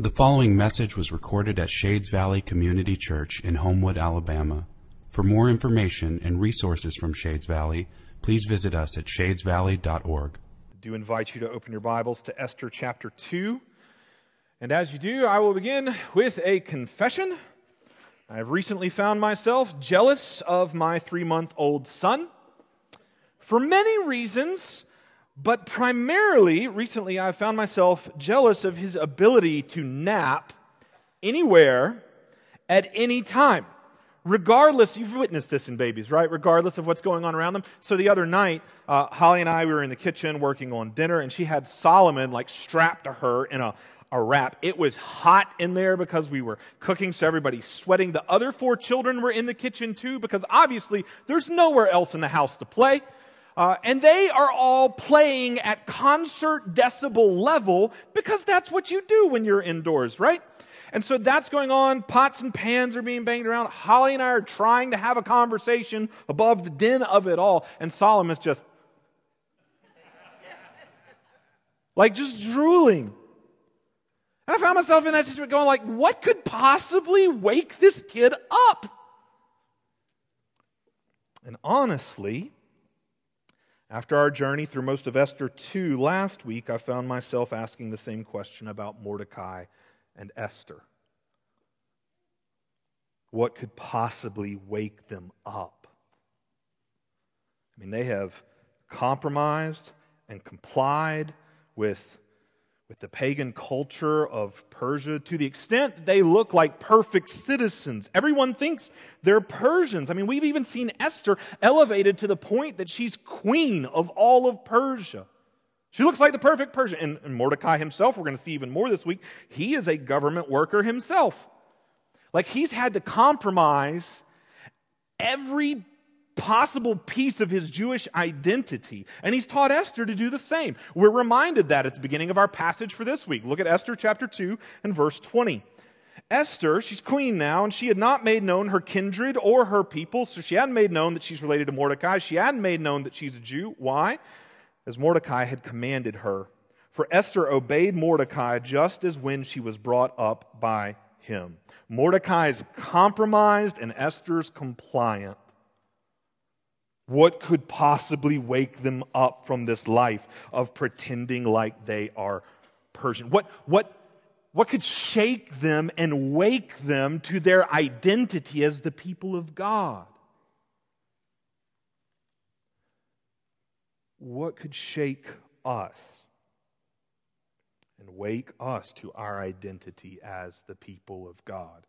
The following message was recorded at Shades Valley Community Church in Homewood, Alabama. For more information and resources from Shades Valley, please visit us at shadesvalley.org. I do invite you to open your Bibles to Esther chapter 2. And as you do, I will begin with a confession. I have recently found myself jealous of my three month old son for many reasons, but primarily, recently I found myself jealous of his ability to nap anywhere at any time. Regardless, you've witnessed this in babies, right? Regardless of what's going on around them. So the other night, uh, Holly and I we were in the kitchen working on dinner, and she had Solomon like strapped to her in a a wrap. It was hot in there because we were cooking, so everybody's sweating. The other four children were in the kitchen too because obviously there's nowhere else in the house to play. Uh, and they are all playing at concert decibel level because that's what you do when you're indoors, right? And so that's going on. Pots and pans are being banged around. Holly and I are trying to have a conversation above the din of it all. And Solomon's just like just drooling. And I found myself in that situation going like, what could possibly wake this kid up? And honestly, after our journey through most of Esther 2 last week, I found myself asking the same question about Mordecai and Esther. What could possibly wake them up? I mean, they have compromised and complied with with the pagan culture of Persia to the extent they look like perfect citizens. Everyone thinks they're Persians. I mean, we've even seen Esther elevated to the point that she's queen of all of Persia. She looks like the perfect Persian. And, and Mordecai himself, we're going to see even more this week, he is a government worker himself. Like he's had to compromise every possible piece of his Jewish identity. And he's taught Esther to do the same. We're reminded that at the beginning of our passage for this week. Look at Esther chapter 2 and verse 20. Esther, she's queen now, and she had not made known her kindred or her people, so she hadn't made known that she's related to Mordecai. She hadn't made known that she's a Jew. Why? As Mordecai had commanded her. For Esther obeyed Mordecai just as when she was brought up by him. Mordecai's compromised and Esther's compliant. What could possibly wake them up from this life of pretending like they are Persian? What, what, what could shake them and wake them to their identity as the people of God? What could shake us and wake us to our identity as the people of God,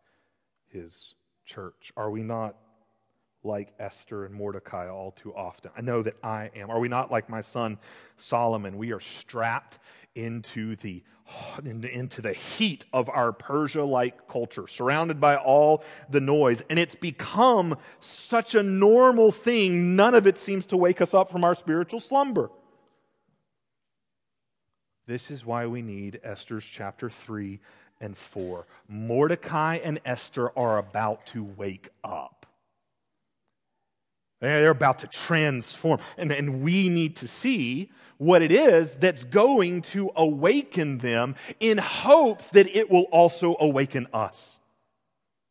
His church? Are we not like Esther and Mordecai all too often. I know that I am. Are we not like my son Solomon? We are strapped into the into the heat of our Persia like culture, surrounded by all the noise. And it's become such a normal thing, none of it seems to wake us up from our spiritual slumber. This is why we need Esther's chapter 3 and 4. Mordecai and Esther are about to wake up. They're about to transform. And, and we need to see what it is that's going to awaken them in hopes that it will also awaken us.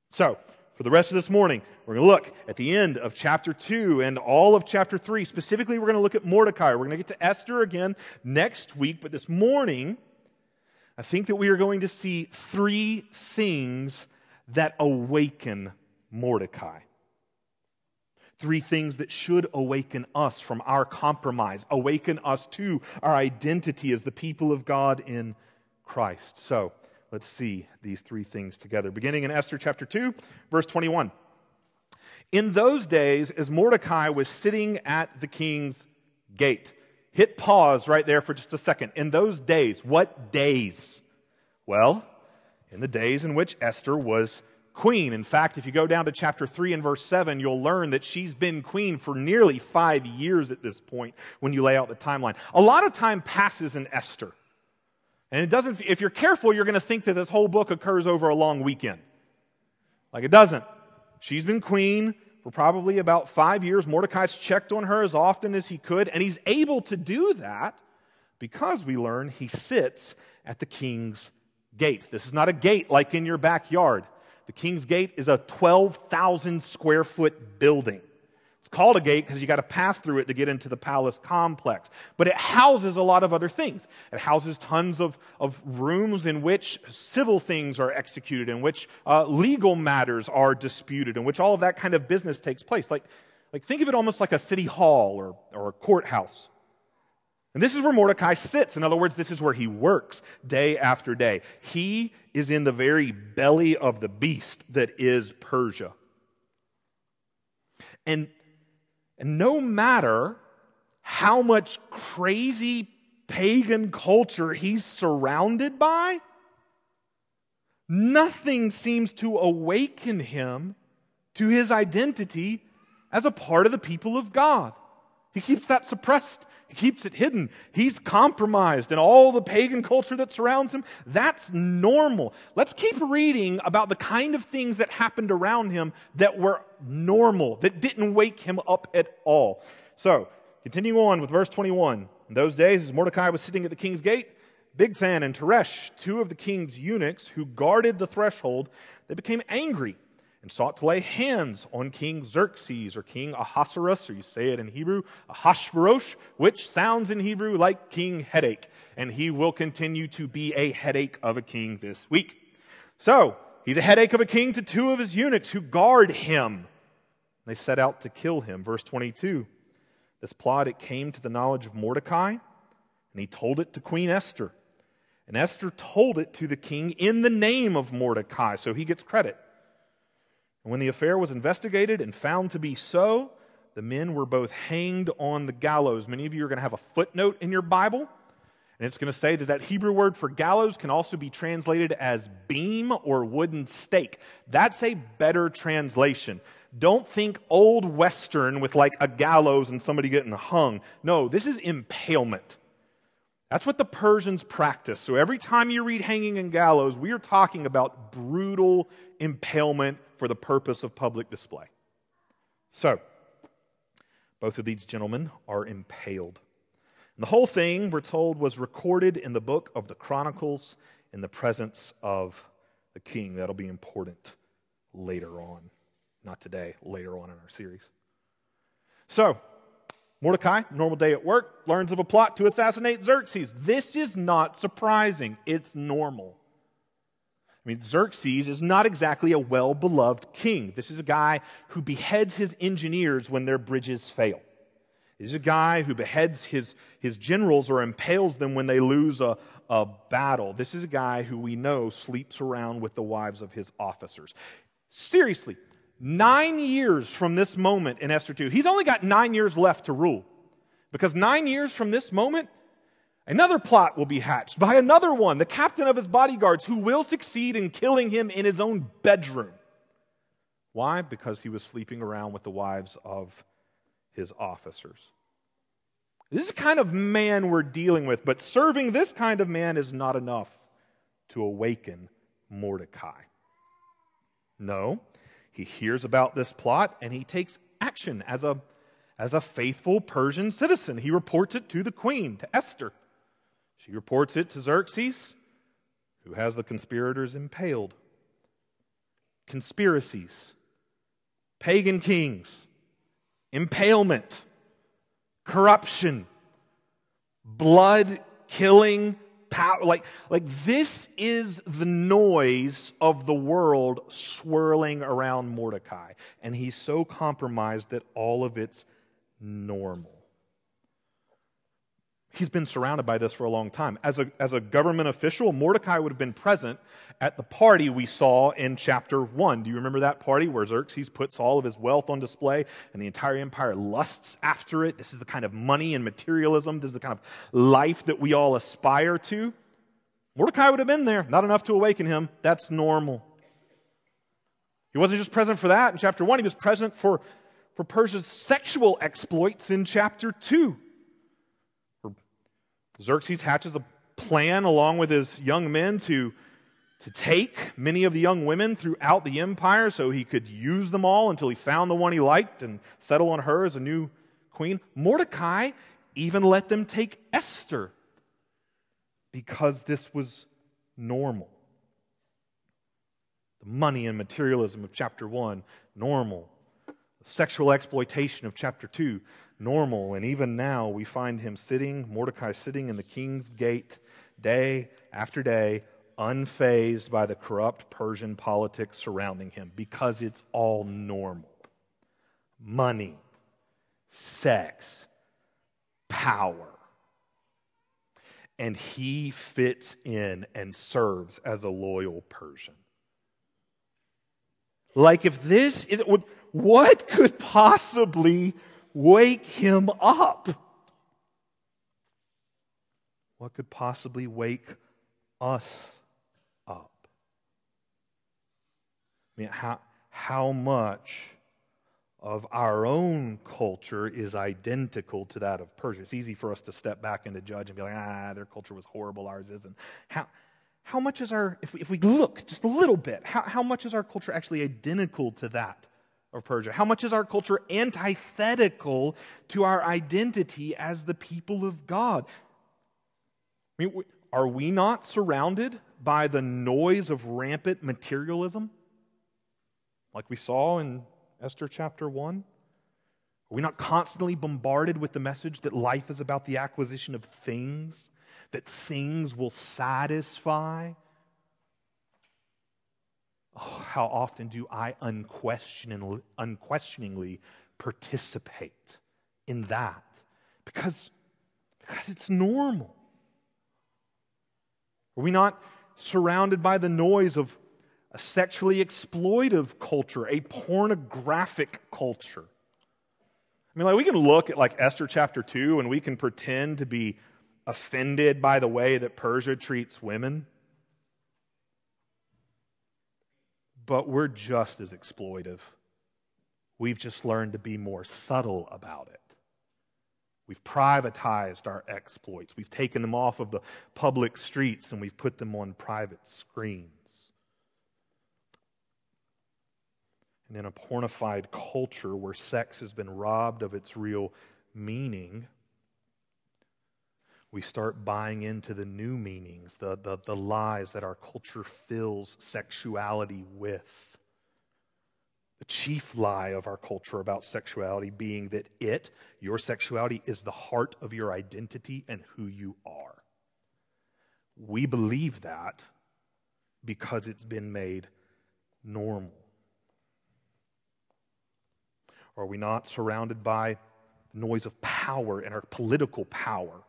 So, for the rest of this morning, we're going to look at the end of chapter 2 and all of chapter 3. Specifically, we're going to look at Mordecai. We're going to get to Esther again next week. But this morning, I think that we are going to see three things that awaken Mordecai three things that should awaken us from our compromise, awaken us to our identity as the people of God in Christ. So let's see these three things together. Beginning in Esther chapter 2, verse 21. In those days, as Mordecai was sitting at the king's gate, hit pause right there for just a second. In those days, what days? Well, in the days in which Esther was queen. In fact, if you go down to chapter 3 and verse 7, you'll learn that she's been queen for nearly five years at this point when you lay out the timeline. A lot of time passes in Esther. And it doesn't, if you're careful, you're going to think that this whole book occurs over a long weekend. Like it doesn't. She's been queen for probably about five years. Mordecai's checked on her as often as he could, and he's able to do that because we learn he sits at the king's gate. This is not a gate like in your backyard. The king's gate is a 12,000 square foot building. It's called a gate because you got to pass through it to get into the palace complex. But it houses a lot of other things. It houses tons of, of rooms in which civil things are executed, in which uh, legal matters are disputed, in which all of that kind of business takes place. Like, like think of it almost like a city hall or, or a courthouse. And this is where Mordecai sits. In other words, this is where he works day after day. He is in the very belly of the beast that is Persia. And and no matter how much crazy pagan culture he's surrounded by, nothing seems to awaken him to his identity as a part of the people of God. He keeps that suppressed. He keeps it hidden. He's compromised, and all the pagan culture that surrounds him, that's normal. Let's keep reading about the kind of things that happened around him that were normal, that didn't wake him up at all. So, continue on with verse 21. In those days, as Mordecai was sitting at the king's gate, Bigthan and Teresh, two of the king's eunuchs who guarded the threshold, they became angry and sought to lay hands on King Xerxes or King Ahasuerus, or you say it in Hebrew, Ahashverosh, which sounds in Hebrew like King Headache. And he will continue to be a headache of a king this week. So, he's a headache of a king to two of his eunuchs who guard him. They set out to kill him. Verse 22. This plot, it came to the knowledge of Mordecai, and he told it to Queen Esther. And Esther told it to the king in the name of Mordecai, so he gets credit. And when the affair was investigated and found to be so, the men were both hanged on the gallows. Many of you are going to have a footnote in your Bible, and it's going to say that that Hebrew word for gallows can also be translated as beam or wooden stake. That's a better translation. Don't think old Western with like a gallows and somebody getting hung. No, this is impalement. That's what the Persians practiced. So every time you read hanging and gallows, we are talking about brutal impalement for the purpose of public display. So, both of these gentlemen are impaled. And the whole thing, we're told, was recorded in the book of the Chronicles in the presence of the king. That'll be important later on. Not today, later on in our series. So, Mordecai, normal day at work, learns of a plot to assassinate Xerxes. This is not surprising, it's normal. I mean, Xerxes is not exactly a well beloved king. This is a guy who beheads his engineers when their bridges fail. This is a guy who beheads his, his generals or impales them when they lose a, a battle. This is a guy who we know sleeps around with the wives of his officers. Seriously, nine years from this moment in Esther 2, he's only got nine years left to rule. Because nine years from this moment, Another plot will be hatched by another one, the captain of his bodyguards, who will succeed in killing him in his own bedroom. Why? Because he was sleeping around with the wives of his officers. This is the kind of man we're dealing with, but serving this kind of man is not enough to awaken Mordecai. No, he hears about this plot and he takes action as a, as a faithful Persian citizen. He reports it to the queen, to Esther. She reports it to Xerxes, who has the conspirators impaled. Conspiracies, pagan kings, impalement, corruption, blood killing power. Like, like this is the noise of the world swirling around Mordecai. And he's so compromised that all of it's normal. He's been surrounded by this for a long time. As a, as a government official, Mordecai would have been present at the party we saw in chapter 1. Do you remember that party where Xerxes puts all of his wealth on display and the entire empire lusts after it? This is the kind of money and materialism, this is the kind of life that we all aspire to. Mordecai would have been there, not enough to awaken him. That's normal. He wasn't just present for that in chapter 1, he was present for, for Persia's sexual exploits in chapter 2. Xerxes hatches a plan along with his young men to, to take many of the young women throughout the empire so he could use them all until he found the one he liked and settle on her as a new queen. Mordecai even let them take Esther because this was normal. The money and materialism of chapter 1, normal. The sexual exploitation of chapter 2, normal. And even now, we find him sitting, Mordecai sitting in the king's gate day after day, unfazed by the corrupt Persian politics surrounding him because it's all normal. Money, sex, power. And he fits in and serves as a loyal Persian. Like, if this is what could possibly wake him up? What could possibly wake us up? I mean, how, how much of our own culture is identical to that of Persia? It's easy for us to step back and to judge and be like, ah, their culture was horrible, ours isn't. How, how much is our, if we, if we look just a little bit, how, how much is our culture actually identical to that of Persia? How much is our culture antithetical to our identity as the people of God? I mean, are we not surrounded by the noise of rampant materialism? Like we saw in Esther chapter 1? Are we not constantly bombarded with the message that life is about the acquisition of things, that things will satisfy? Oh, how often do I unquestioningly, unquestioningly participate in that? Because, because it's normal. Are we not surrounded by the noise of a sexually exploitive culture, a pornographic culture? I mean, like, we can look at like Esther chapter 2 and we can pretend to be offended by the way that Persia treats women. But we're just as exploitive. We've just learned to be more subtle about it. We've privatized our exploits. We've taken them off of the public streets and we've put them on private screens. And in a pornified culture where sex has been robbed of its real meaning, we start buying into the new meanings, the, the, the lies that our culture fills sexuality with. The chief lie of our culture about sexuality being that it, your sexuality, is the heart of your identity and who you are. We believe that because it's been made normal. Are we not surrounded by the noise of power and our political power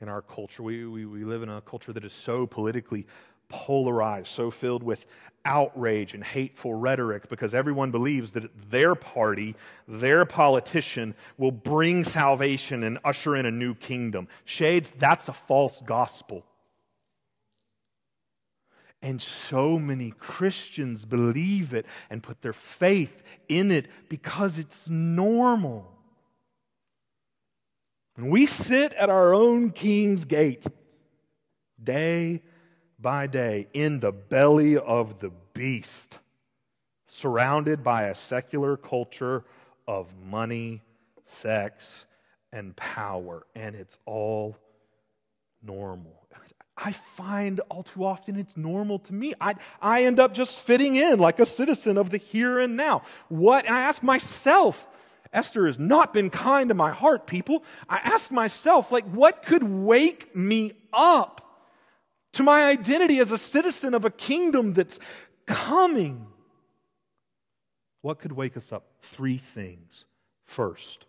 in our culture? We, we, we live in a culture that is so politically polarized, so filled with outrage and hateful rhetoric because everyone believes that their party, their politician, will bring salvation and usher in a new kingdom. Shades, that's a false gospel. And so many Christians believe it and put their faith in it because it's normal. And we sit at our own king's gate day by day in the belly of the beast, surrounded by a secular culture of money, sex, and power. And it's all normal. I find all too often it's normal to me. I, I end up just fitting in like a citizen of the here and now. What? And I ask myself, Esther has not been kind to my heart, people. I ask myself, like, what could wake me up? to my identity as a citizen of a kingdom that's coming. What could wake us up? Three things. First,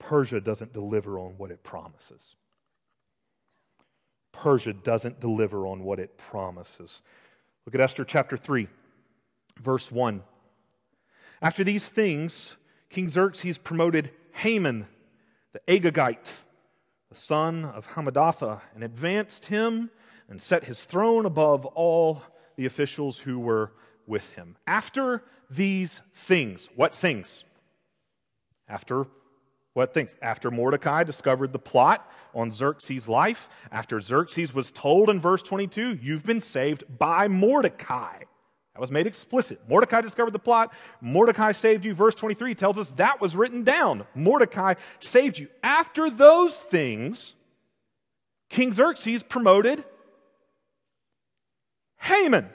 Persia doesn't deliver on what it promises. Persia doesn't deliver on what it promises. Look at Esther chapter 3, verse 1. After these things, King Xerxes promoted Haman, the Agagite, the son of Hammedatha, and advanced him and set his throne above all the officials who were with him. After these things, what things? After what things? After Mordecai discovered the plot on Xerxes' life, after Xerxes was told in verse 22, you've been saved by Mordecai. That was made explicit. Mordecai discovered the plot. Mordecai saved you. Verse 23 tells us that was written down. Mordecai saved you. After those things, King Xerxes promoted Haman.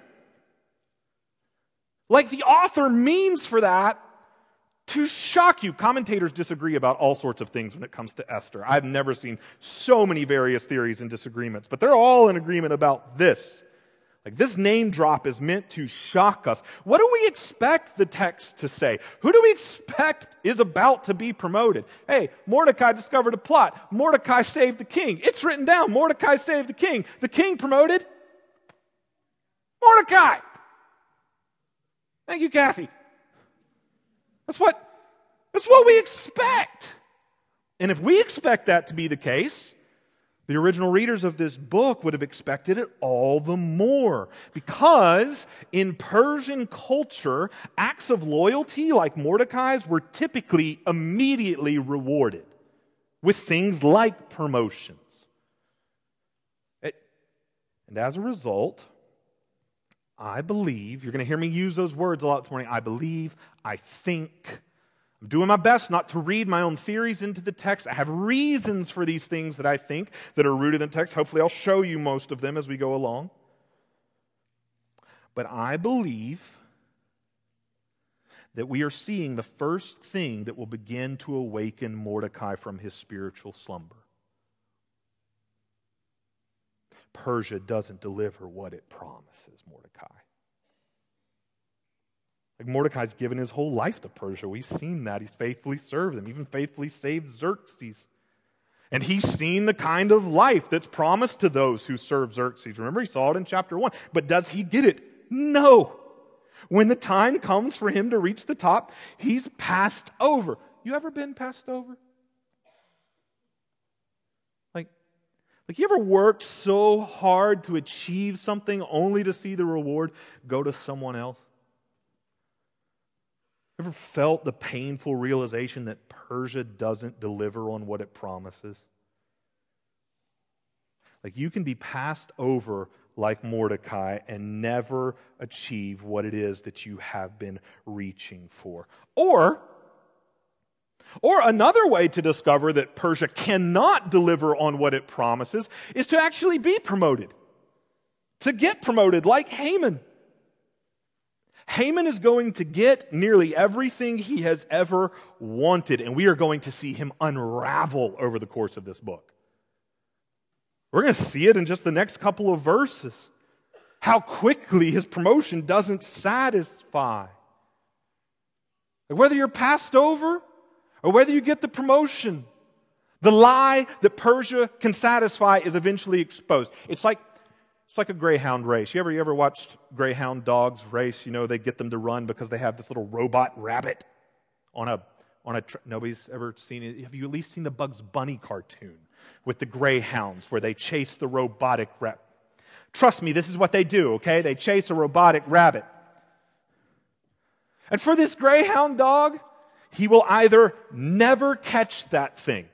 Like the author means for that to shock you. Commentators disagree about all sorts of things when it comes to Esther. I've never seen so many various theories and disagreements, but they're all in agreement about this. Like this name drop is meant to shock us. What do we expect the text to say? Who do we expect is about to be promoted? Hey, Mordecai discovered a plot. Mordecai saved the king. It's written down. Mordecai saved the king. The king promoted Mordecai. Thank you, Kathy. That's what, that's what we expect. And if we expect that to be the case, the original readers of this book would have expected it all the more because in Persian culture, acts of loyalty like Mordecai's were typically immediately rewarded with things like promotions. And as a result, I believe, you're going to hear me use those words a lot this morning. I believe, I think. I'm doing my best not to read my own theories into the text. I have reasons for these things that I think that are rooted in the text. Hopefully, I'll show you most of them as we go along. But I believe that we are seeing the first thing that will begin to awaken Mordecai from his spiritual slumber. Persia doesn't deliver what it promises Mordecai. Like Mordecai's given his whole life to Persia. We've seen that. He's faithfully served them, even faithfully saved Xerxes. And he's seen the kind of life that's promised to those who serve Xerxes. Remember, he saw it in chapter 1. But does he get it? No. When the time comes for him to reach the top, he's passed over. You ever been passed over? Like, like you ever worked so hard to achieve something only to see the reward go to someone else? Ever felt the painful realization that Persia doesn't deliver on what it promises? Like, you can be passed over like Mordecai and never achieve what it is that you have been reaching for. Or, or another way to discover that Persia cannot deliver on what it promises is to actually be promoted, to get promoted like Haman. Haman is going to get nearly everything he has ever wanted, and we are going to see him unravel over the course of this book. We're going to see it in just the next couple of verses. How quickly his promotion doesn't satisfy. Whether you're passed over or whether you get the promotion. The lie that Persia can satisfy is eventually exposed. It's like, it's like a greyhound race. You ever, you ever watched greyhound dogs race? You know, they get them to run because they have this little robot rabbit on a, on a, tr- nobody's ever seen it. Have you at least seen the Bugs Bunny cartoon with the greyhounds where they chase the robotic rabbit? Trust me, this is what they do, okay? They chase a robotic rabbit. And for this greyhound dog, he will either never catch that thing,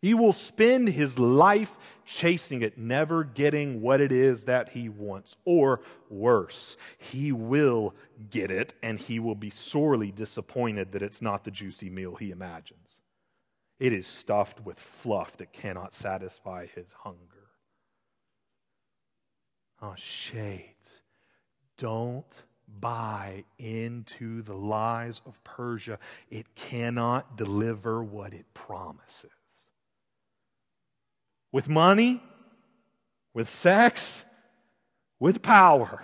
he will spend his life chasing it, never getting what it is that he wants. Or worse, he will get it and he will be sorely disappointed that it's not the juicy meal he imagines. It is stuffed with fluff that cannot satisfy his hunger. Oh, shades. Don't buy into the lies of Persia, it cannot deliver what it promises. With money, with sex, with power.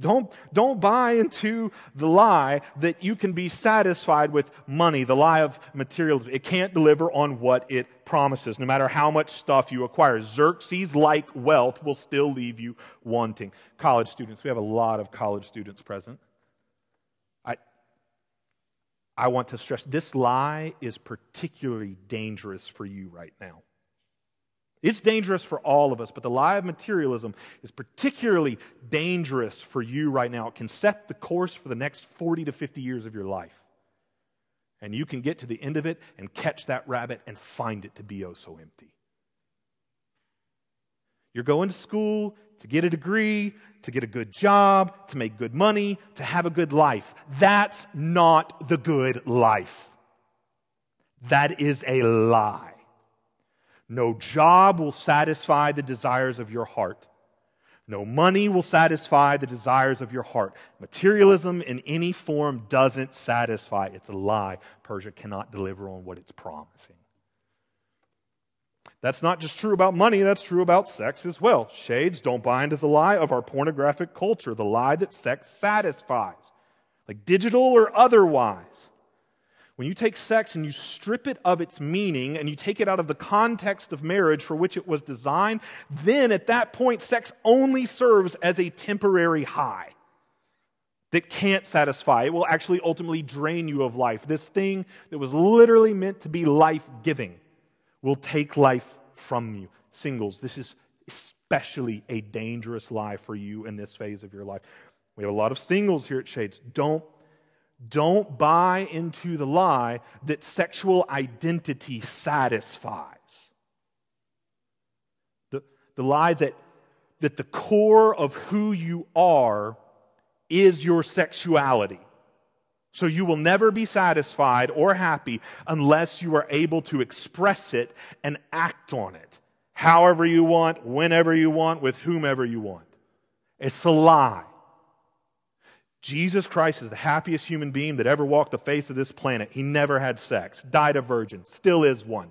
Don't, don't buy into the lie that you can be satisfied with money, the lie of materialism. It can't deliver on what it promises, no matter how much stuff you acquire. Xerxes like wealth will still leave you wanting. College students, we have a lot of college students present. I, want to stress this lie is particularly dangerous for you right now. It's dangerous for all of us, but the lie of materialism is particularly dangerous for you right now. It can set the course for the next 40 to 50 years of your life. And you can get to the end of it and catch that rabbit and find it to be oh so empty. You're going to school to get a degree, to get a good job, to make good money, to have a good life. That's not the good life. That is a lie. No job will satisfy the desires of your heart. No money will satisfy the desires of your heart. Materialism in any form doesn't satisfy. It's a lie. Persia cannot deliver on what it's promising. That's not just true about money, that's true about sex as well. Shades, don't buy into the lie of our pornographic culture, the lie that sex satisfies, like digital or otherwise. When you take sex and you strip it of its meaning and you take it out of the context of marriage for which it was designed, then at that point, sex only serves as a temporary high that can't satisfy. It will actually ultimately drain you of life. This thing that was literally meant to be life giving will take life from you. Singles, this is especially a dangerous lie for you in this phase of your life. We have a lot of singles here at Shades. Don't don't buy into the lie that sexual identity satisfies. The, the lie that, that the core of who you are is your sexuality. So you will never be satisfied or happy unless you are able to express it and act on it however you want, whenever you want, with whomever you want. It's a lie. Jesus Christ is the happiest human being that ever walked the face of this planet. He never had sex, died a virgin, still is one.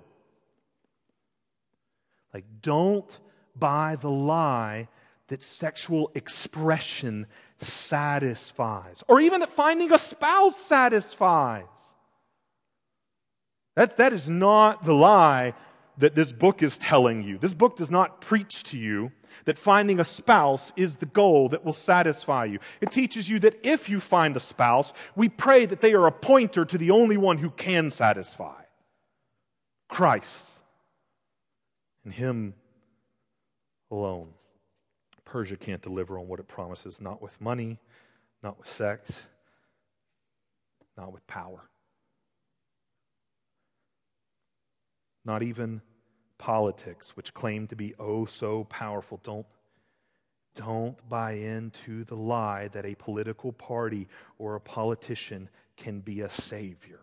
Like, don't buy the lie that sexual expression satisfies, or even that finding a spouse satisfies. That, that is not the lie that this book is telling you. This book does not preach to you that finding a spouse is the goal that will satisfy you. It teaches you that if you find a spouse, we pray that they are a pointer to the only one who can satisfy Christ and Him alone. Persia can't deliver on what it promises, not with money, not with sex, not with power. Not even politics, which claim to be oh so powerful. Don't, don't buy into the lie that a political party or a politician can be a savior.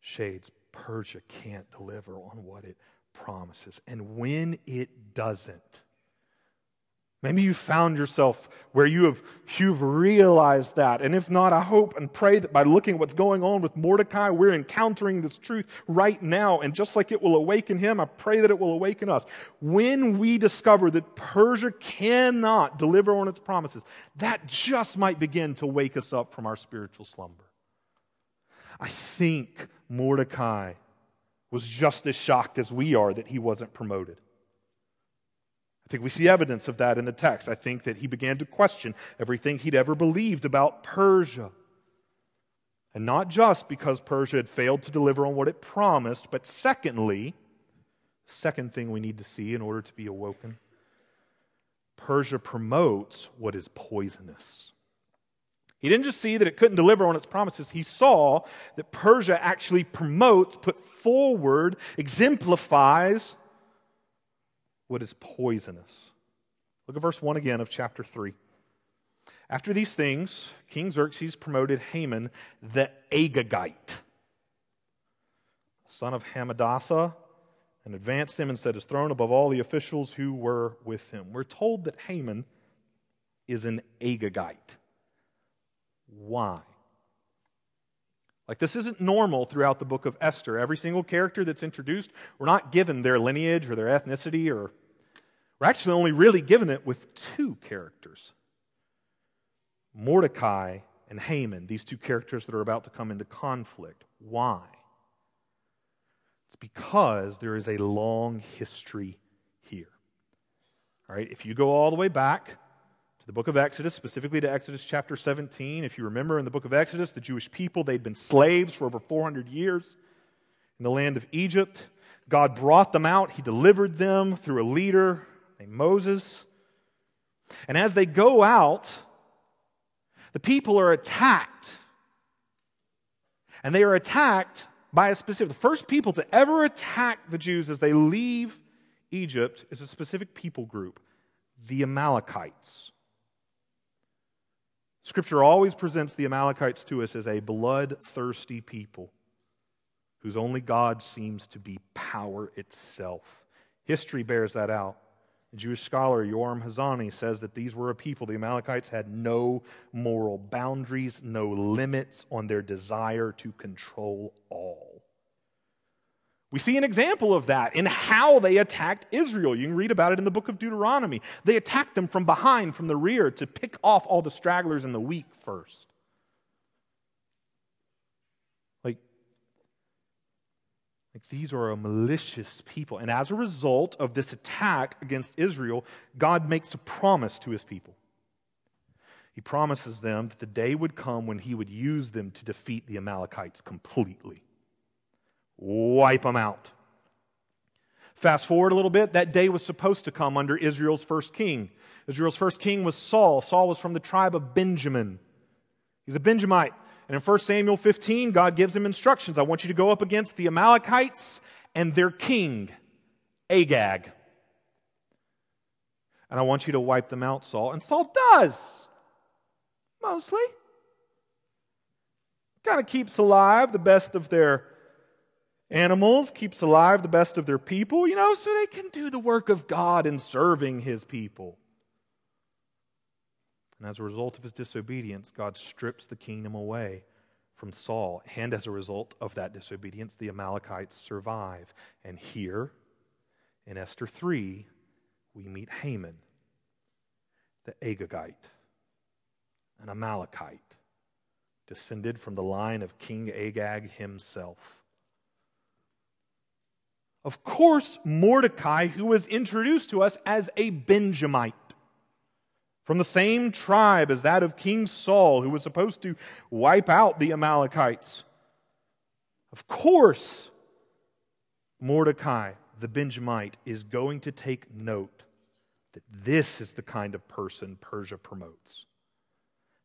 Shades, Persia can't deliver on what it promises. And when it doesn't, Maybe you found yourself where you have you've realized that. And if not, I hope and pray that by looking at what's going on with Mordecai, we're encountering this truth right now. And just like it will awaken him, I pray that it will awaken us. When we discover that Persia cannot deliver on its promises, that just might begin to wake us up from our spiritual slumber. I think Mordecai was just as shocked as we are that he wasn't promoted I think we see evidence of that in the text. I think that he began to question everything he'd ever believed about Persia. And not just because Persia had failed to deliver on what it promised, but secondly, second thing we need to see in order to be awoken, Persia promotes what is poisonous. He didn't just see that it couldn't deliver on its promises, he saw that Persia actually promotes, put forward, exemplifies what is poisonous. Look at verse 1 again of chapter 3. After these things, King Xerxes promoted Haman the Agagite, son of Hammedatha, and advanced him and set his throne above all the officials who were with him. We're told that Haman is an Agagite. Why? Like, this isn't normal throughout the book of Esther. Every single character that's introduced, we're not given their lineage or their ethnicity or we're actually only really given it with two characters Mordecai and Haman, these two characters that are about to come into conflict. Why? It's because there is a long history here. All right, if you go all the way back to the book of Exodus, specifically to Exodus chapter 17, if you remember in the book of Exodus, the Jewish people, they'd been slaves for over 400 years in the land of Egypt. God brought them out, He delivered them through a leader named Moses. And as they go out, the people are attacked. And they are attacked by a specific, the first people to ever attack the Jews as they leave Egypt is a specific people group, the Amalekites. Scripture always presents the Amalekites to us as a bloodthirsty people whose only God seems to be power itself. History bears that out. The Jewish scholar Yoram Hazony says that these were a people, the Amalekites had no moral boundaries, no limits on their desire to control all. We see an example of that in how they attacked Israel. You can read about it in the book of Deuteronomy. They attacked them from behind, from the rear, to pick off all the stragglers and the weak first. Like like, these are a malicious people. And as a result of this attack against Israel, God makes a promise to his people. He promises them that the day would come when he would use them to defeat the Amalekites completely, wipe them out. Fast forward a little bit, that day was supposed to come under Israel's first king. Israel's first king was Saul. Saul was from the tribe of Benjamin. He's a Benjamite. And in 1 Samuel 15, God gives him instructions. I want you to go up against the Amalekites and their king, Agag. And I want you to wipe them out, Saul. And Saul does, mostly. Kind of keeps alive the best of their animals, keeps alive the best of their people, you know, so they can do the work of God in serving his people. And as a result of his disobedience, God strips the kingdom away from Saul. And as a result of that disobedience, the Amalekites survive. And here in Esther 3, we meet Haman, the Agagite, an Amalekite, descended from the line of King Agag himself. Of course, Mordecai, who was introduced to us as a Benjamite from the same tribe as that of King Saul, who was supposed to wipe out the Amalekites. Of course, Mordecai, the Benjamite, is going to take note that this is the kind of person Persia promotes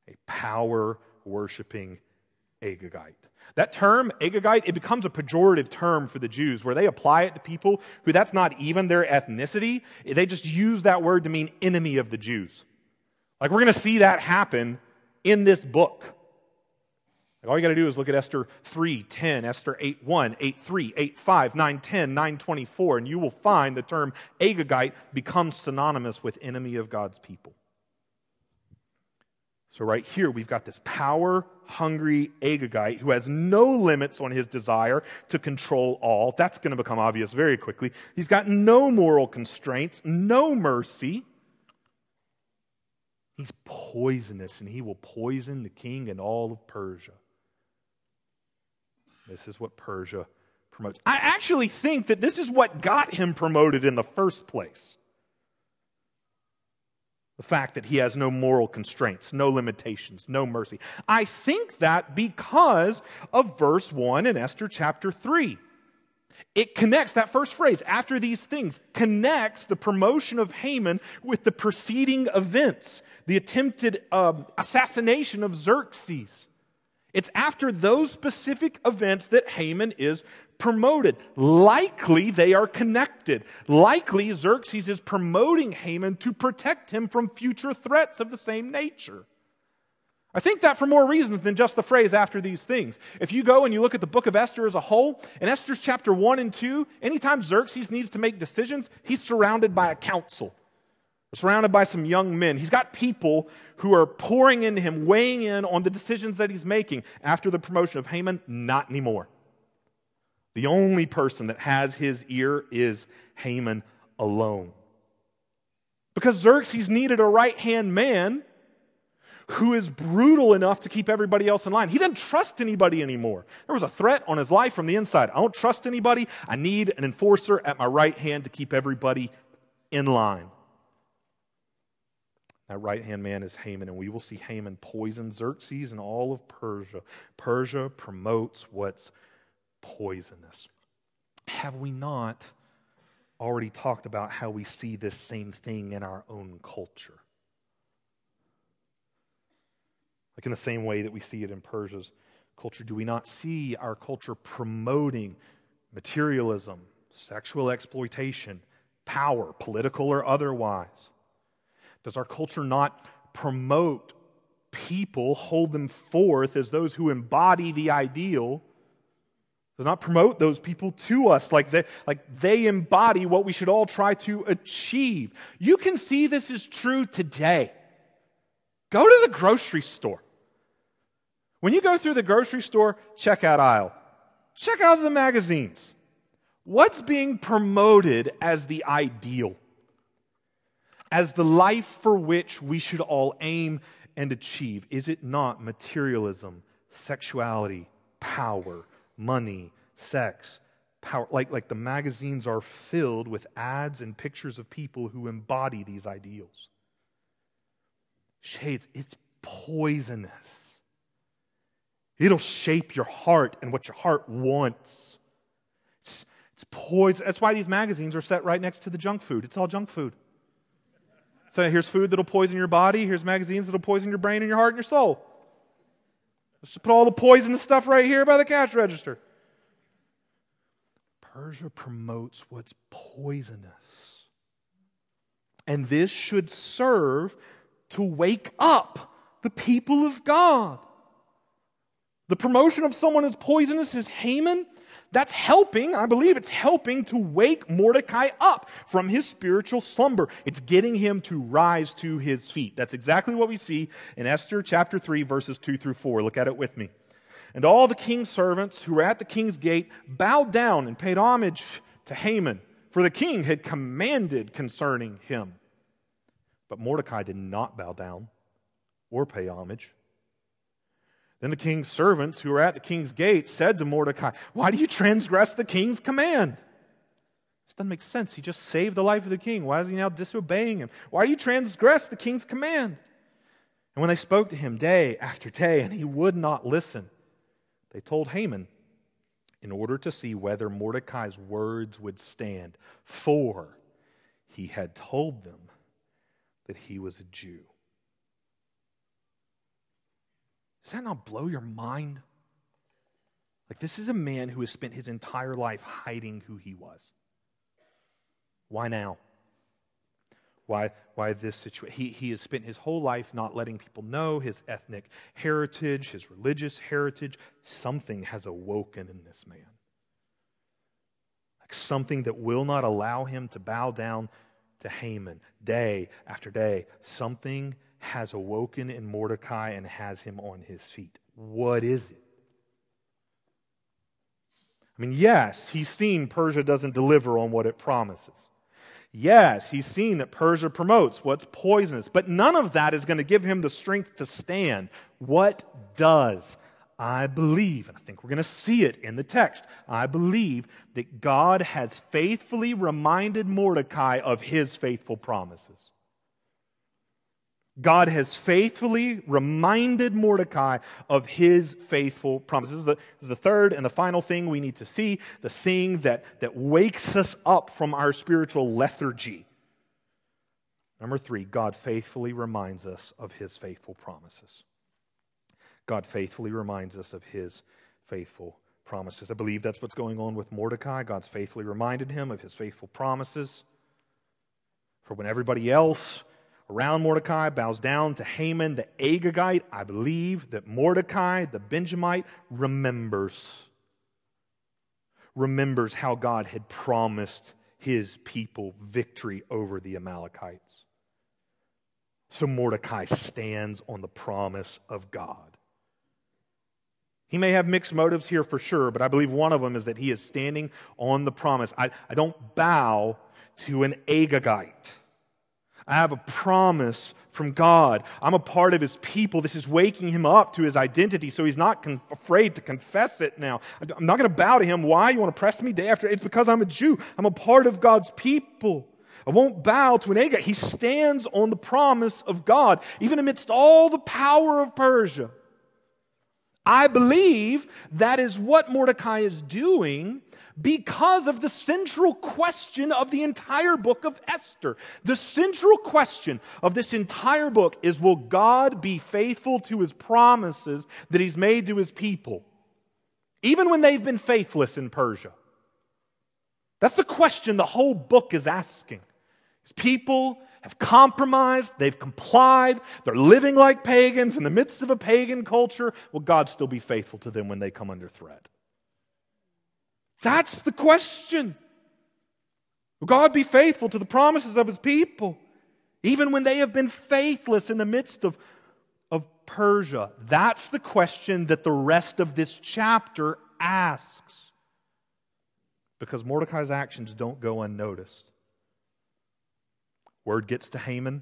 a power worshiping Agagite. That term, Agagite, it becomes a pejorative term for the Jews where they apply it to people who that's not even their ethnicity. They just use that word to mean enemy of the Jews. Like we're going to see that happen in this book. Like all you got to do is look at Esther 3, 10, Esther 8, 1, 8, 3, 8, 5, 9, 10, 9, 24, and you will find the term Agagite becomes synonymous with enemy of God's people. So, right here, we've got this power hungry Agagite who has no limits on his desire to control all. That's going to become obvious very quickly. He's got no moral constraints, no mercy. He's poisonous, and he will poison the king and all of Persia. This is what Persia promotes. I actually think that this is what got him promoted in the first place. The fact that he has no moral constraints, no limitations, no mercy. I think that because of verse 1 in Esther chapter 3. It connects, that first phrase, after these things, connects the promotion of Haman with the preceding events, the attempted um, assassination of Xerxes. It's after those specific events that Haman is promoted. Likely they are connected. Likely Xerxes is promoting Haman to protect him from future threats of the same nature. I think that for more reasons than just the phrase after these things. If you go and you look at the book of Esther as a whole, in Esther's chapter 1 and 2, anytime Xerxes needs to make decisions, he's surrounded by a council, surrounded by some young men. He's got people who are pouring into him, weighing in on the decisions that he's making. After the promotion of Haman, not anymore. The only person that has his ear is Haman alone. Because Xerxes needed a right hand man who is brutal enough to keep everybody else in line. He doesn't trust anybody anymore. There was a threat on his life from the inside. I don't trust anybody. I need an enforcer at my right hand to keep everybody in line. That right hand man is Haman, and we will see Haman poison Xerxes and all of Persia. Persia promotes what's poisonous. Have we not already talked about how we see this same thing in our own culture? Like in the same way that we see it in Persia's culture, do we not see our culture promoting materialism, sexual exploitation, power, political or otherwise? Does our culture not promote people, hold them forth as those who embody the ideal does not promote those people to us like they, like they embody what we should all try to achieve. You can see this is true today. Go to the grocery store. When you go through the grocery store checkout aisle, check out the magazines. What's being promoted as the ideal? As the life for which we should all aim and achieve? Is it not materialism, sexuality, power? Money, sex, power. Like, like the magazines are filled with ads and pictures of people who embody these ideals. Shades, it's poisonous. It'll shape your heart and what your heart wants. It's, it's poison. That's why these magazines are set right next to the junk food. It's all junk food. So here's food that'll poison your body. Here's magazines that'll poison your brain and your heart and your soul. Let's put all the poisonous stuff right here by the cash register. Persia promotes what's poisonous. And this should serve to wake up the people of God. The promotion of someone as poisonous as Haman that's helping, I believe it's helping to wake Mordecai up from his spiritual slumber. It's getting him to rise to his feet. That's exactly what we see in Esther chapter 3, verses 2 through 4. Look at it with me. And all the king's servants who were at the king's gate bowed down and paid homage to Haman, for the king had commanded concerning him. But Mordecai did not bow down or pay homage. Then the king's servants who were at the king's gate said to Mordecai, Why do you transgress the king's command? This doesn't make sense. He just saved the life of the king. Why is he now disobeying him? Why do you transgress the king's command? And when they spoke to him day after day and he would not listen, they told Haman in order to see whether Mordecai's words would stand, for he had told them that he was a Jew. Does that not blow your mind? Like, this is a man who has spent his entire life hiding who he was. Why now? Why, why this situation? He, he has spent his whole life not letting people know his ethnic heritage, his religious heritage. Something has awoken in this man. Like something that will not allow him to bow down to Haman day after day. Something has awoken in Mordecai and has him on his feet. What is it? I mean, yes, he's seen Persia doesn't deliver on what it promises. Yes, he's seen that Persia promotes what's poisonous, but none of that is going to give him the strength to stand. What does? I believe, and I think we're going to see it in the text. I believe that God has faithfully reminded Mordecai of his faithful promises. God has faithfully reminded Mordecai of his faithful promise. This is, the, this is, the, third and the final thing we need to see the thing that, that wakes us up from our spiritual lethargy. Number three, God faithfully reminds us of his faithful promises. God faithfully reminds us of his faithful promises. I believe that's what's going on with Mordecai. God's faithfully reminded him of his faithful promises. For when everybody else around Mordecai, bows down to Haman the Agagite. I believe that Mordecai the Benjamite remembers. Remembers how God had promised his people victory over the Amalekites. So Mordecai stands on the promise of God. He may have mixed motives here for sure, but I believe one of them is that he is standing on the promise. I, I don't bow to an Agagite. I have a promise from God. I'm a part of his people. This is waking him up to his identity so he's not con- afraid to confess it now. I'm not going to bow to him. Why? You want to press me day after? It's because I'm a Jew. I'm a part of God's people. I won't bow to an Agag. He stands on the promise of God, even amidst all the power of Persia. I believe that is what Mordecai is doing because of the central question of the entire book of Esther. The central question of this entire book is Will God be faithful to his promises that he's made to his people, even when they've been faithless in Persia? That's the question the whole book is asking. His people have compromised, they've complied, they're living like pagans in the midst of a pagan culture. Will God still be faithful to them when they come under threat? That's the question. Will God be faithful to the promises of his people, even when they have been faithless in the midst of, of Persia? That's the question that the rest of this chapter asks. Because Mordecai's actions don't go unnoticed. Word gets to Haman.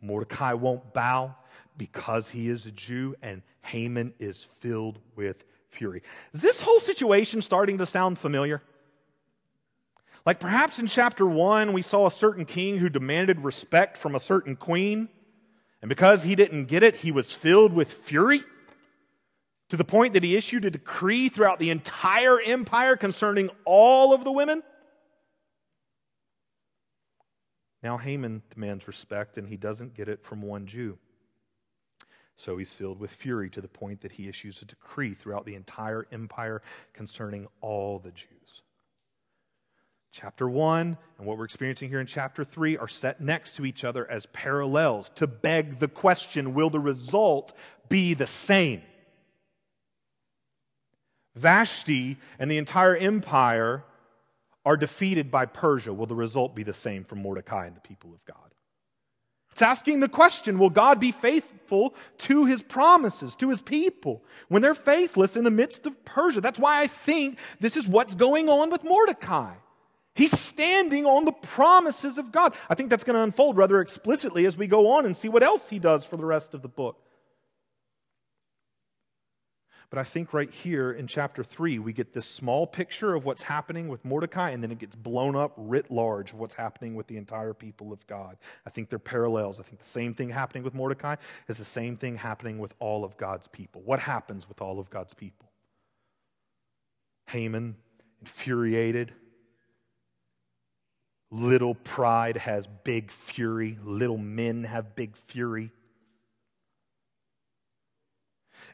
Mordecai won't bow because he is a Jew, and Haman is filled with fury. Is this whole situation starting to sound familiar? Like perhaps in chapter 1, we saw a certain king who demanded respect from a certain queen, and because he didn't get it, he was filled with fury to the point that he issued a decree throughout the entire empire concerning all of the women. Now Haman demands respect, and he doesn't get it from one Jew. So he's filled with fury to the point that he issues a decree throughout the entire empire concerning all the Jews. Chapter 1 and what we're experiencing here in chapter 3 are set next to each other as parallels to beg the question will the result be the same? Vashti and the entire empire are defeated by Persia. Will the result be the same for Mordecai and the people of God? It's asking the question Will God be faithful to his promises, to his people, when they're faithless in the midst of Persia? That's why I think this is what's going on with Mordecai. He's standing on the promises of God. I think that's going to unfold rather explicitly as we go on and see what else he does for the rest of the book. But I think right here in chapter 3, we get this small picture of what's happening with Mordecai, and then it gets blown up writ large of what's happening with the entire people of God. I think they're parallels. I think the same thing happening with Mordecai is the same thing happening with all of God's people. What happens with all of God's people? Haman, infuriated. Little pride has big fury. Little men have big fury.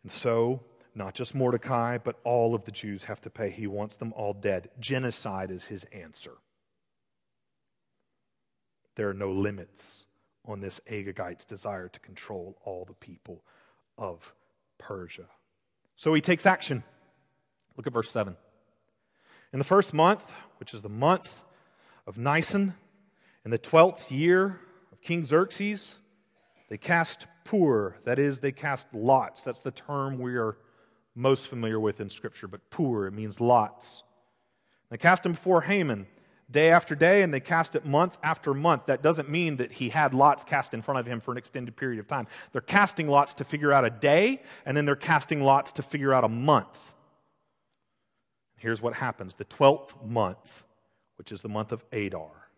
And so not just Mordecai, but all of the Jews have to pay. He wants them all dead. Genocide is his answer. There are no limits on this Agagite's desire to control all the people of Persia. So he takes action. Look at verse 7. In the first month, which is the month of Nisan, in the twelfth year of King Xerxes, they cast pur, that is, they cast lots. That's the term we are most familiar with in Scripture, but pur, it means lots. They cast him before Haman day after day, and they cast it month after month. That doesn't mean that he had lots cast in front of him for an extended period of time. They're casting lots to figure out a day, and then they're casting lots to figure out a month. Here's what happens the 12th month, which is the month of Adar,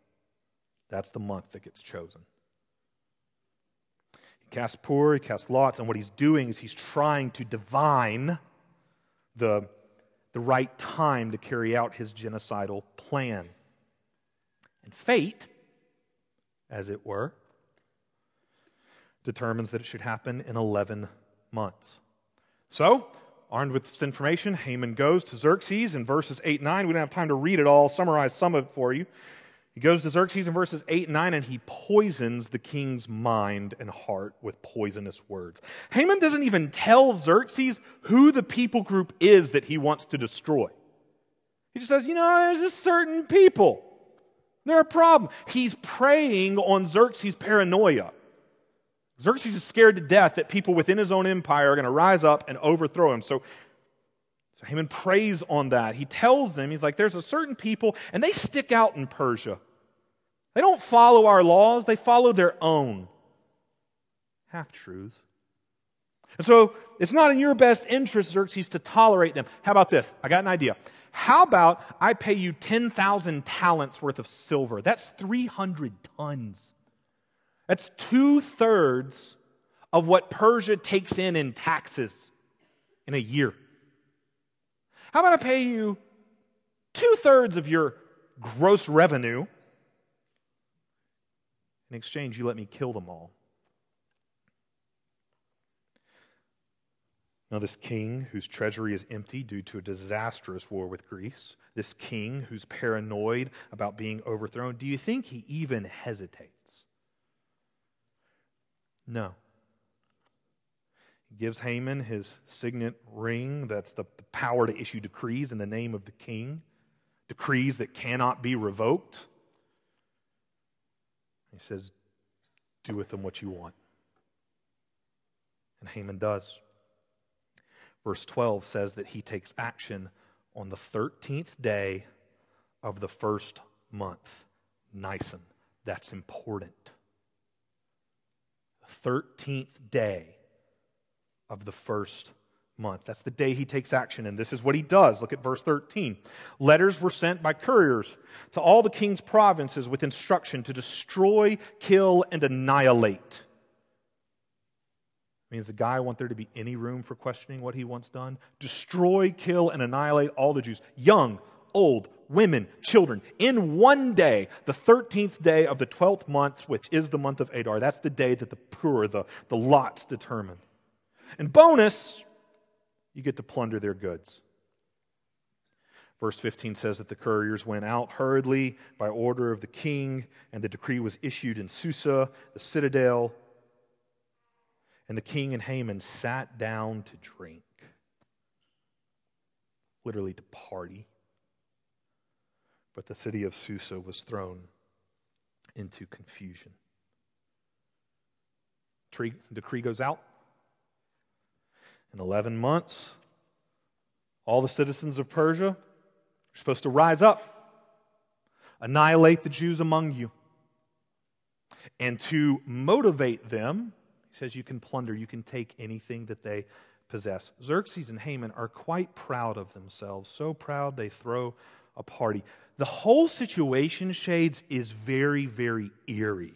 that's the month that gets chosen. He casts pur, he casts lots, and what he's doing is he's trying to divine the, the right time to carry out his genocidal plan. And fate, as it were, determines that it should happen in 11 months. So, armed with this information, Haman goes to Xerxes in verses 8 and 9. We don't have time to read it all, summarize some of it for you. He goes to Xerxes in verses 8 and 9 and he poisons the king's mind and heart with poisonous words. Haman doesn't even tell Xerxes who the people group is that he wants to destroy. He just says, you know, there's a certain people. They're a problem. He's preying on Xerxes' paranoia. Xerxes is scared to death that people within his own empire are going to rise up and overthrow him. So, so Haman preys on that. He tells them, he's like, there's a certain people, and they stick out in Persia. They don't follow our laws, they follow their own. Half truths. And so it's not in your best interest, Xerxes, to tolerate them. How about this? I got an idea. How about I pay you 10,000 talents worth of silver? That's 300 tons. That's two thirds of what Persia takes in in taxes in a year. How about I pay you two thirds of your gross revenue? In exchange, you let me kill them all. Now, this king whose treasury is empty due to a disastrous war with Greece, this king who's paranoid about being overthrown, do you think he even hesitates? No. He gives Haman his signet ring. That's the power to issue decrees in the name of the king, decrees that cannot be revoked. He says, Do with them what you want. And Haman does. Verse 12 says that he takes action on the 13th day of the first month, Nisan. That's important. The 13th day of the first month. That's the day he takes action, and this is what he does. Look at verse 13. Letters were sent by couriers to all the king's provinces with instruction to destroy, kill, and annihilate. Means the guy want there to be any room for questioning what he wants done? Destroy, kill, and annihilate all the Jews, young, old, women, children, in one day, the 13th day of the 12th month, which is the month of Adar. That's the day that the pur, the, the lots determine. And bonus, you get to plunder their goods. Verse 15 says that the couriers went out hurriedly by order of the king, and the decree was issued in Susa, the citadel. And the king and Haman sat down to drink, literally to party. But the city of Susa was thrown into confusion. decree goes out. In 11 months, all the citizens of Persia are supposed to rise up, annihilate the Jews among you. And to motivate them, he says, you can plunder, you can take anything that they possess. Xerxes and Haman are quite proud of themselves, so proud they throw a party. The whole situation, Shades, is very, very eerie.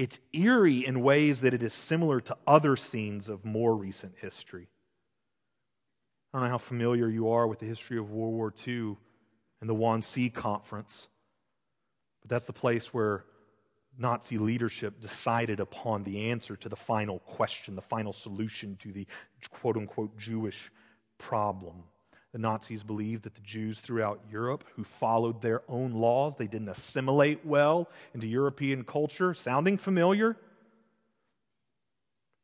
It's eerie in ways that it is similar to other scenes of more recent history. I don't know how familiar you are with the history of World War II and the Wannsee Conference, but that's the place where Nazi leadership decided upon the answer to the final question, the final solution to the quote unquote Jewish problem. The Nazis believed that the Jews throughout Europe who followed their own laws, they didn't assimilate well into European culture. Sounding familiar?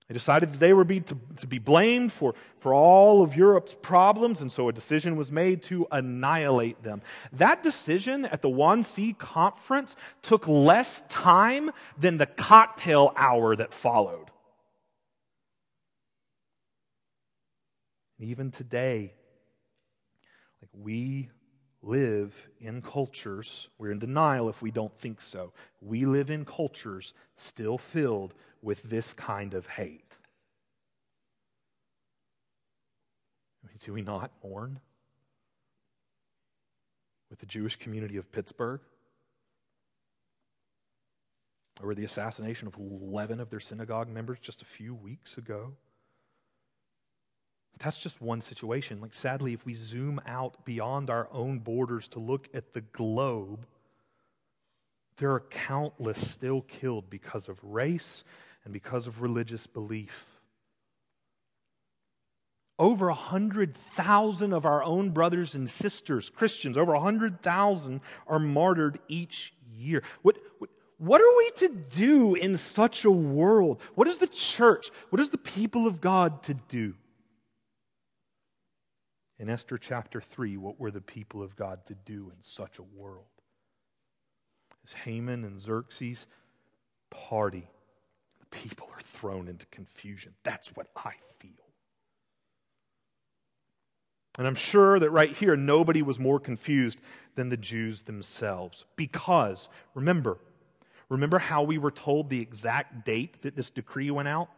They decided that they were be, to, to be blamed for, for all of Europe's problems, and so a decision was made to annihilate them. That decision at the Wannsee conference took less time than the cocktail hour that followed. even today, we live in cultures, we're in denial if we don't think so. We live in cultures still filled with this kind of hate. Do we not mourn with the Jewish community of Pittsburgh over the assassination of 11 of their synagogue members just a few weeks ago? That's just one situation. Like, sadly, if we zoom out beyond our own borders to look at the globe, there are countless still killed because of race and because of religious belief. Over 100,000 of our own brothers and sisters, Christians, over 100,000 are martyred each year. What, what, what are we to do in such a world? What is the church, what is the people of God to do? In Esther chapter 3, what were the people of God to do in such a world? As Haman and Xerxes party, the people are thrown into confusion. That's what I feel. And I'm sure that right here, nobody was more confused than the Jews themselves. Because, remember, remember how we were told the exact date that this decree went out?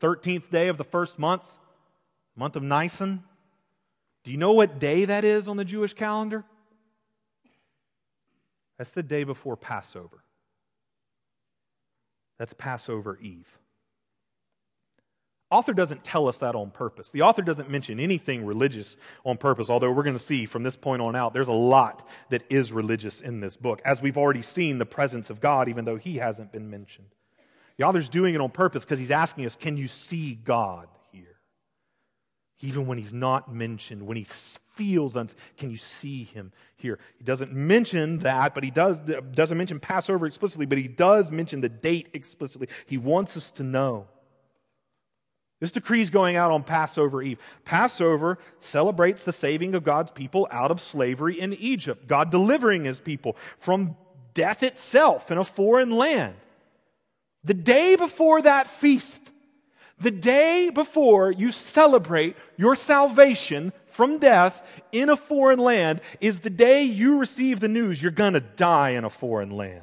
13th day of the first month, month of Nisan. Do you know what day that is on the Jewish calendar? That's the day before Passover. That's Passover Eve. Author doesn't tell us that on purpose. The author doesn't mention anything religious on purpose, although we're going to see from this point on out there's a lot that is religious in this book, as we've already seen the presence of God, even though he hasn't been mentioned. The author's doing it on purpose because he's asking us, can you see God? Even when he's not mentioned, when he feels, un- can you see him here? He doesn't mention that, but he does, doesn't mention Passover explicitly, but he does mention the date explicitly. He wants us to know. This decree is going out on Passover Eve. Passover celebrates the saving of God's people out of slavery in Egypt, God delivering his people from death itself in a foreign land. The day before that feast, the day before you celebrate your salvation from death in a foreign land, is the day you receive the news you're going to die in a foreign land.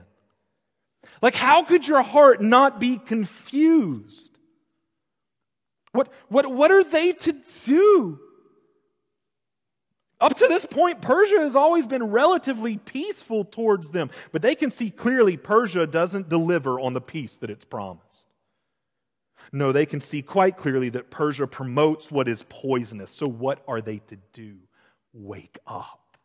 Like, how could your heart not be confused? What, what, what are they to do? Up to this point, Persia has always been relatively peaceful towards them, but they can see clearly Persia doesn't deliver on the peace that it's promised. No, they can see quite clearly that Persia promotes what is poisonous. So, what are they to do? Wake up.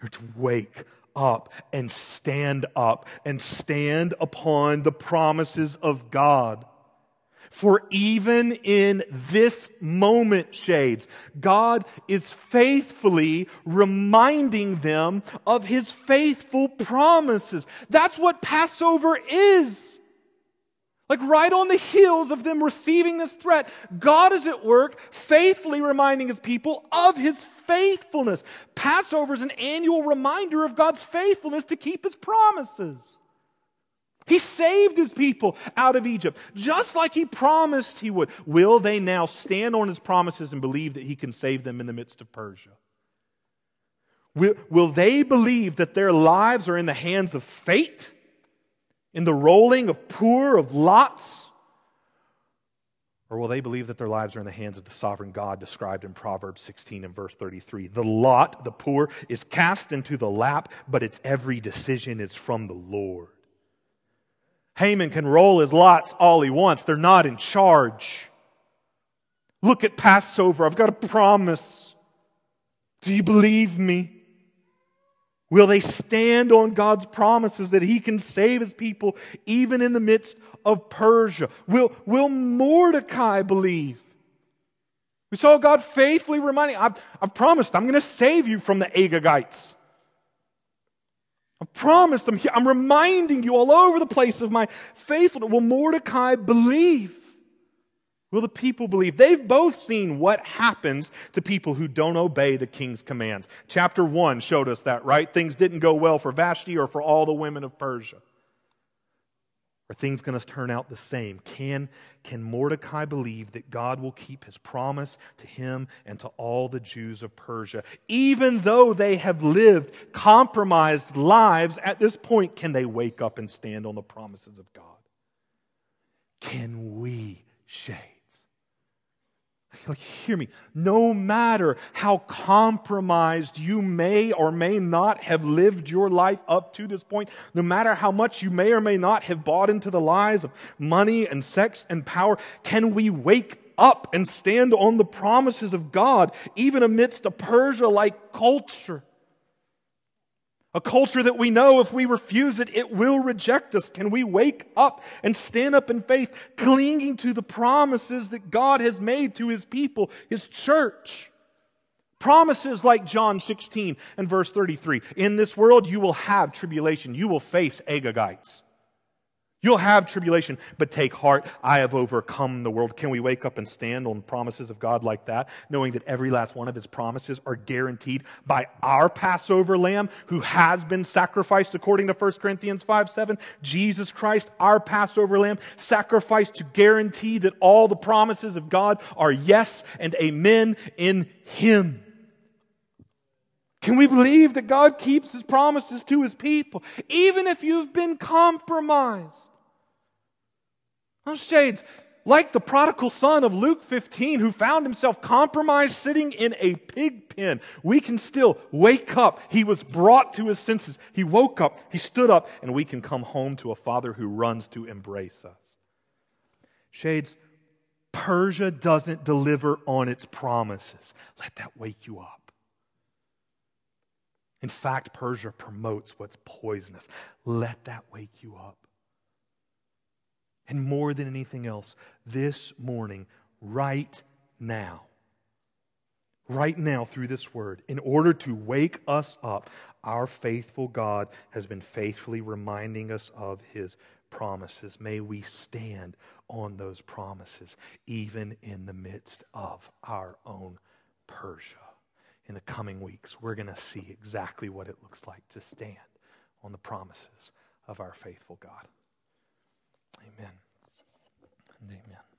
You're to wake up and stand up and stand upon the promises of God. For even in this moment, shades, God is faithfully reminding them of his faithful promises. That's what Passover is. Like right on the heels of them receiving this threat, God is at work faithfully reminding his people of his faithfulness. Passover is an annual reminder of God's faithfulness to keep his promises. He saved his people out of Egypt, just like he promised he would. Will they now stand on his promises and believe that he can save them in the midst of Persia? Will, will they believe that their lives are in the hands of fate, in the rolling of pur, of lots? Or will they believe that their lives are in the hands of the sovereign God described in Proverbs 16 and verse 33? The lot, the pur, is cast into the lap, but its every decision is from the Lord. Haman can roll his lots all he wants. They're not in charge. Look at Passover. I've got a promise. Do you believe me? Will they stand on God's promises that He can save His people even in the midst of Persia? Will, will Mordecai believe? We saw God faithfully reminding, I've, I've promised I'm going to save you from the Agagites. I promised, I'm, I'm reminding you all over the place of my faithfulness. Will Mordecai believe? Will the people believe? They've both seen what happens to people who don't obey the king's commands. Chapter 1 showed us that, right? Things didn't go well for Vashti or for all the women of Persia. Are things going to turn out the same? Can, can Mordecai believe that God will keep his promise to him and to all the Jews of Persia? Even though they have lived compromised lives at this point, can they wake up and stand on the promises of God? Can we, Shay? Like, hear me. No matter how compromised you may or may not have lived your life up to this point, no matter how much you may or may not have bought into the lies of money and sex and power, can we wake up and stand on the promises of God, even amidst a Persia like culture? A culture that we know if we refuse it, it will reject us. Can we wake up and stand up in faith, clinging to the promises that God has made to his people, his church? Promises like John 16 and verse 33. In this world you will have tribulation. You will face Agagites. You'll have tribulation, but take heart. I have overcome the world. Can we wake up and stand on promises of God like that, knowing that every last one of his promises are guaranteed by our Passover lamb who has been sacrificed according to 1 Corinthians 5 7? Jesus Christ, our Passover lamb, sacrificed to guarantee that all the promises of God are yes and amen in him. Can we believe that God keeps his promises to his people, even if you've been compromised? Those shades, like the prodigal son of Luke 15 who found himself compromised sitting in a pig pen, we can still wake up. He was brought to his senses. He woke up, he stood up, and we can come home to a father who runs to embrace us. Shades, Persia doesn't deliver on its promises. Let that wake you up. In fact, Persia promotes what's poisonous. Let that wake you up. And more than anything else, this morning, right now, right now through this word, in order to wake us up, our faithful God has been faithfully reminding us of his promises. May we stand on those promises, even in the midst of our own Persia. In the coming weeks, we're going to see exactly what it looks like to stand on the promises of our faithful God. Amen and amen.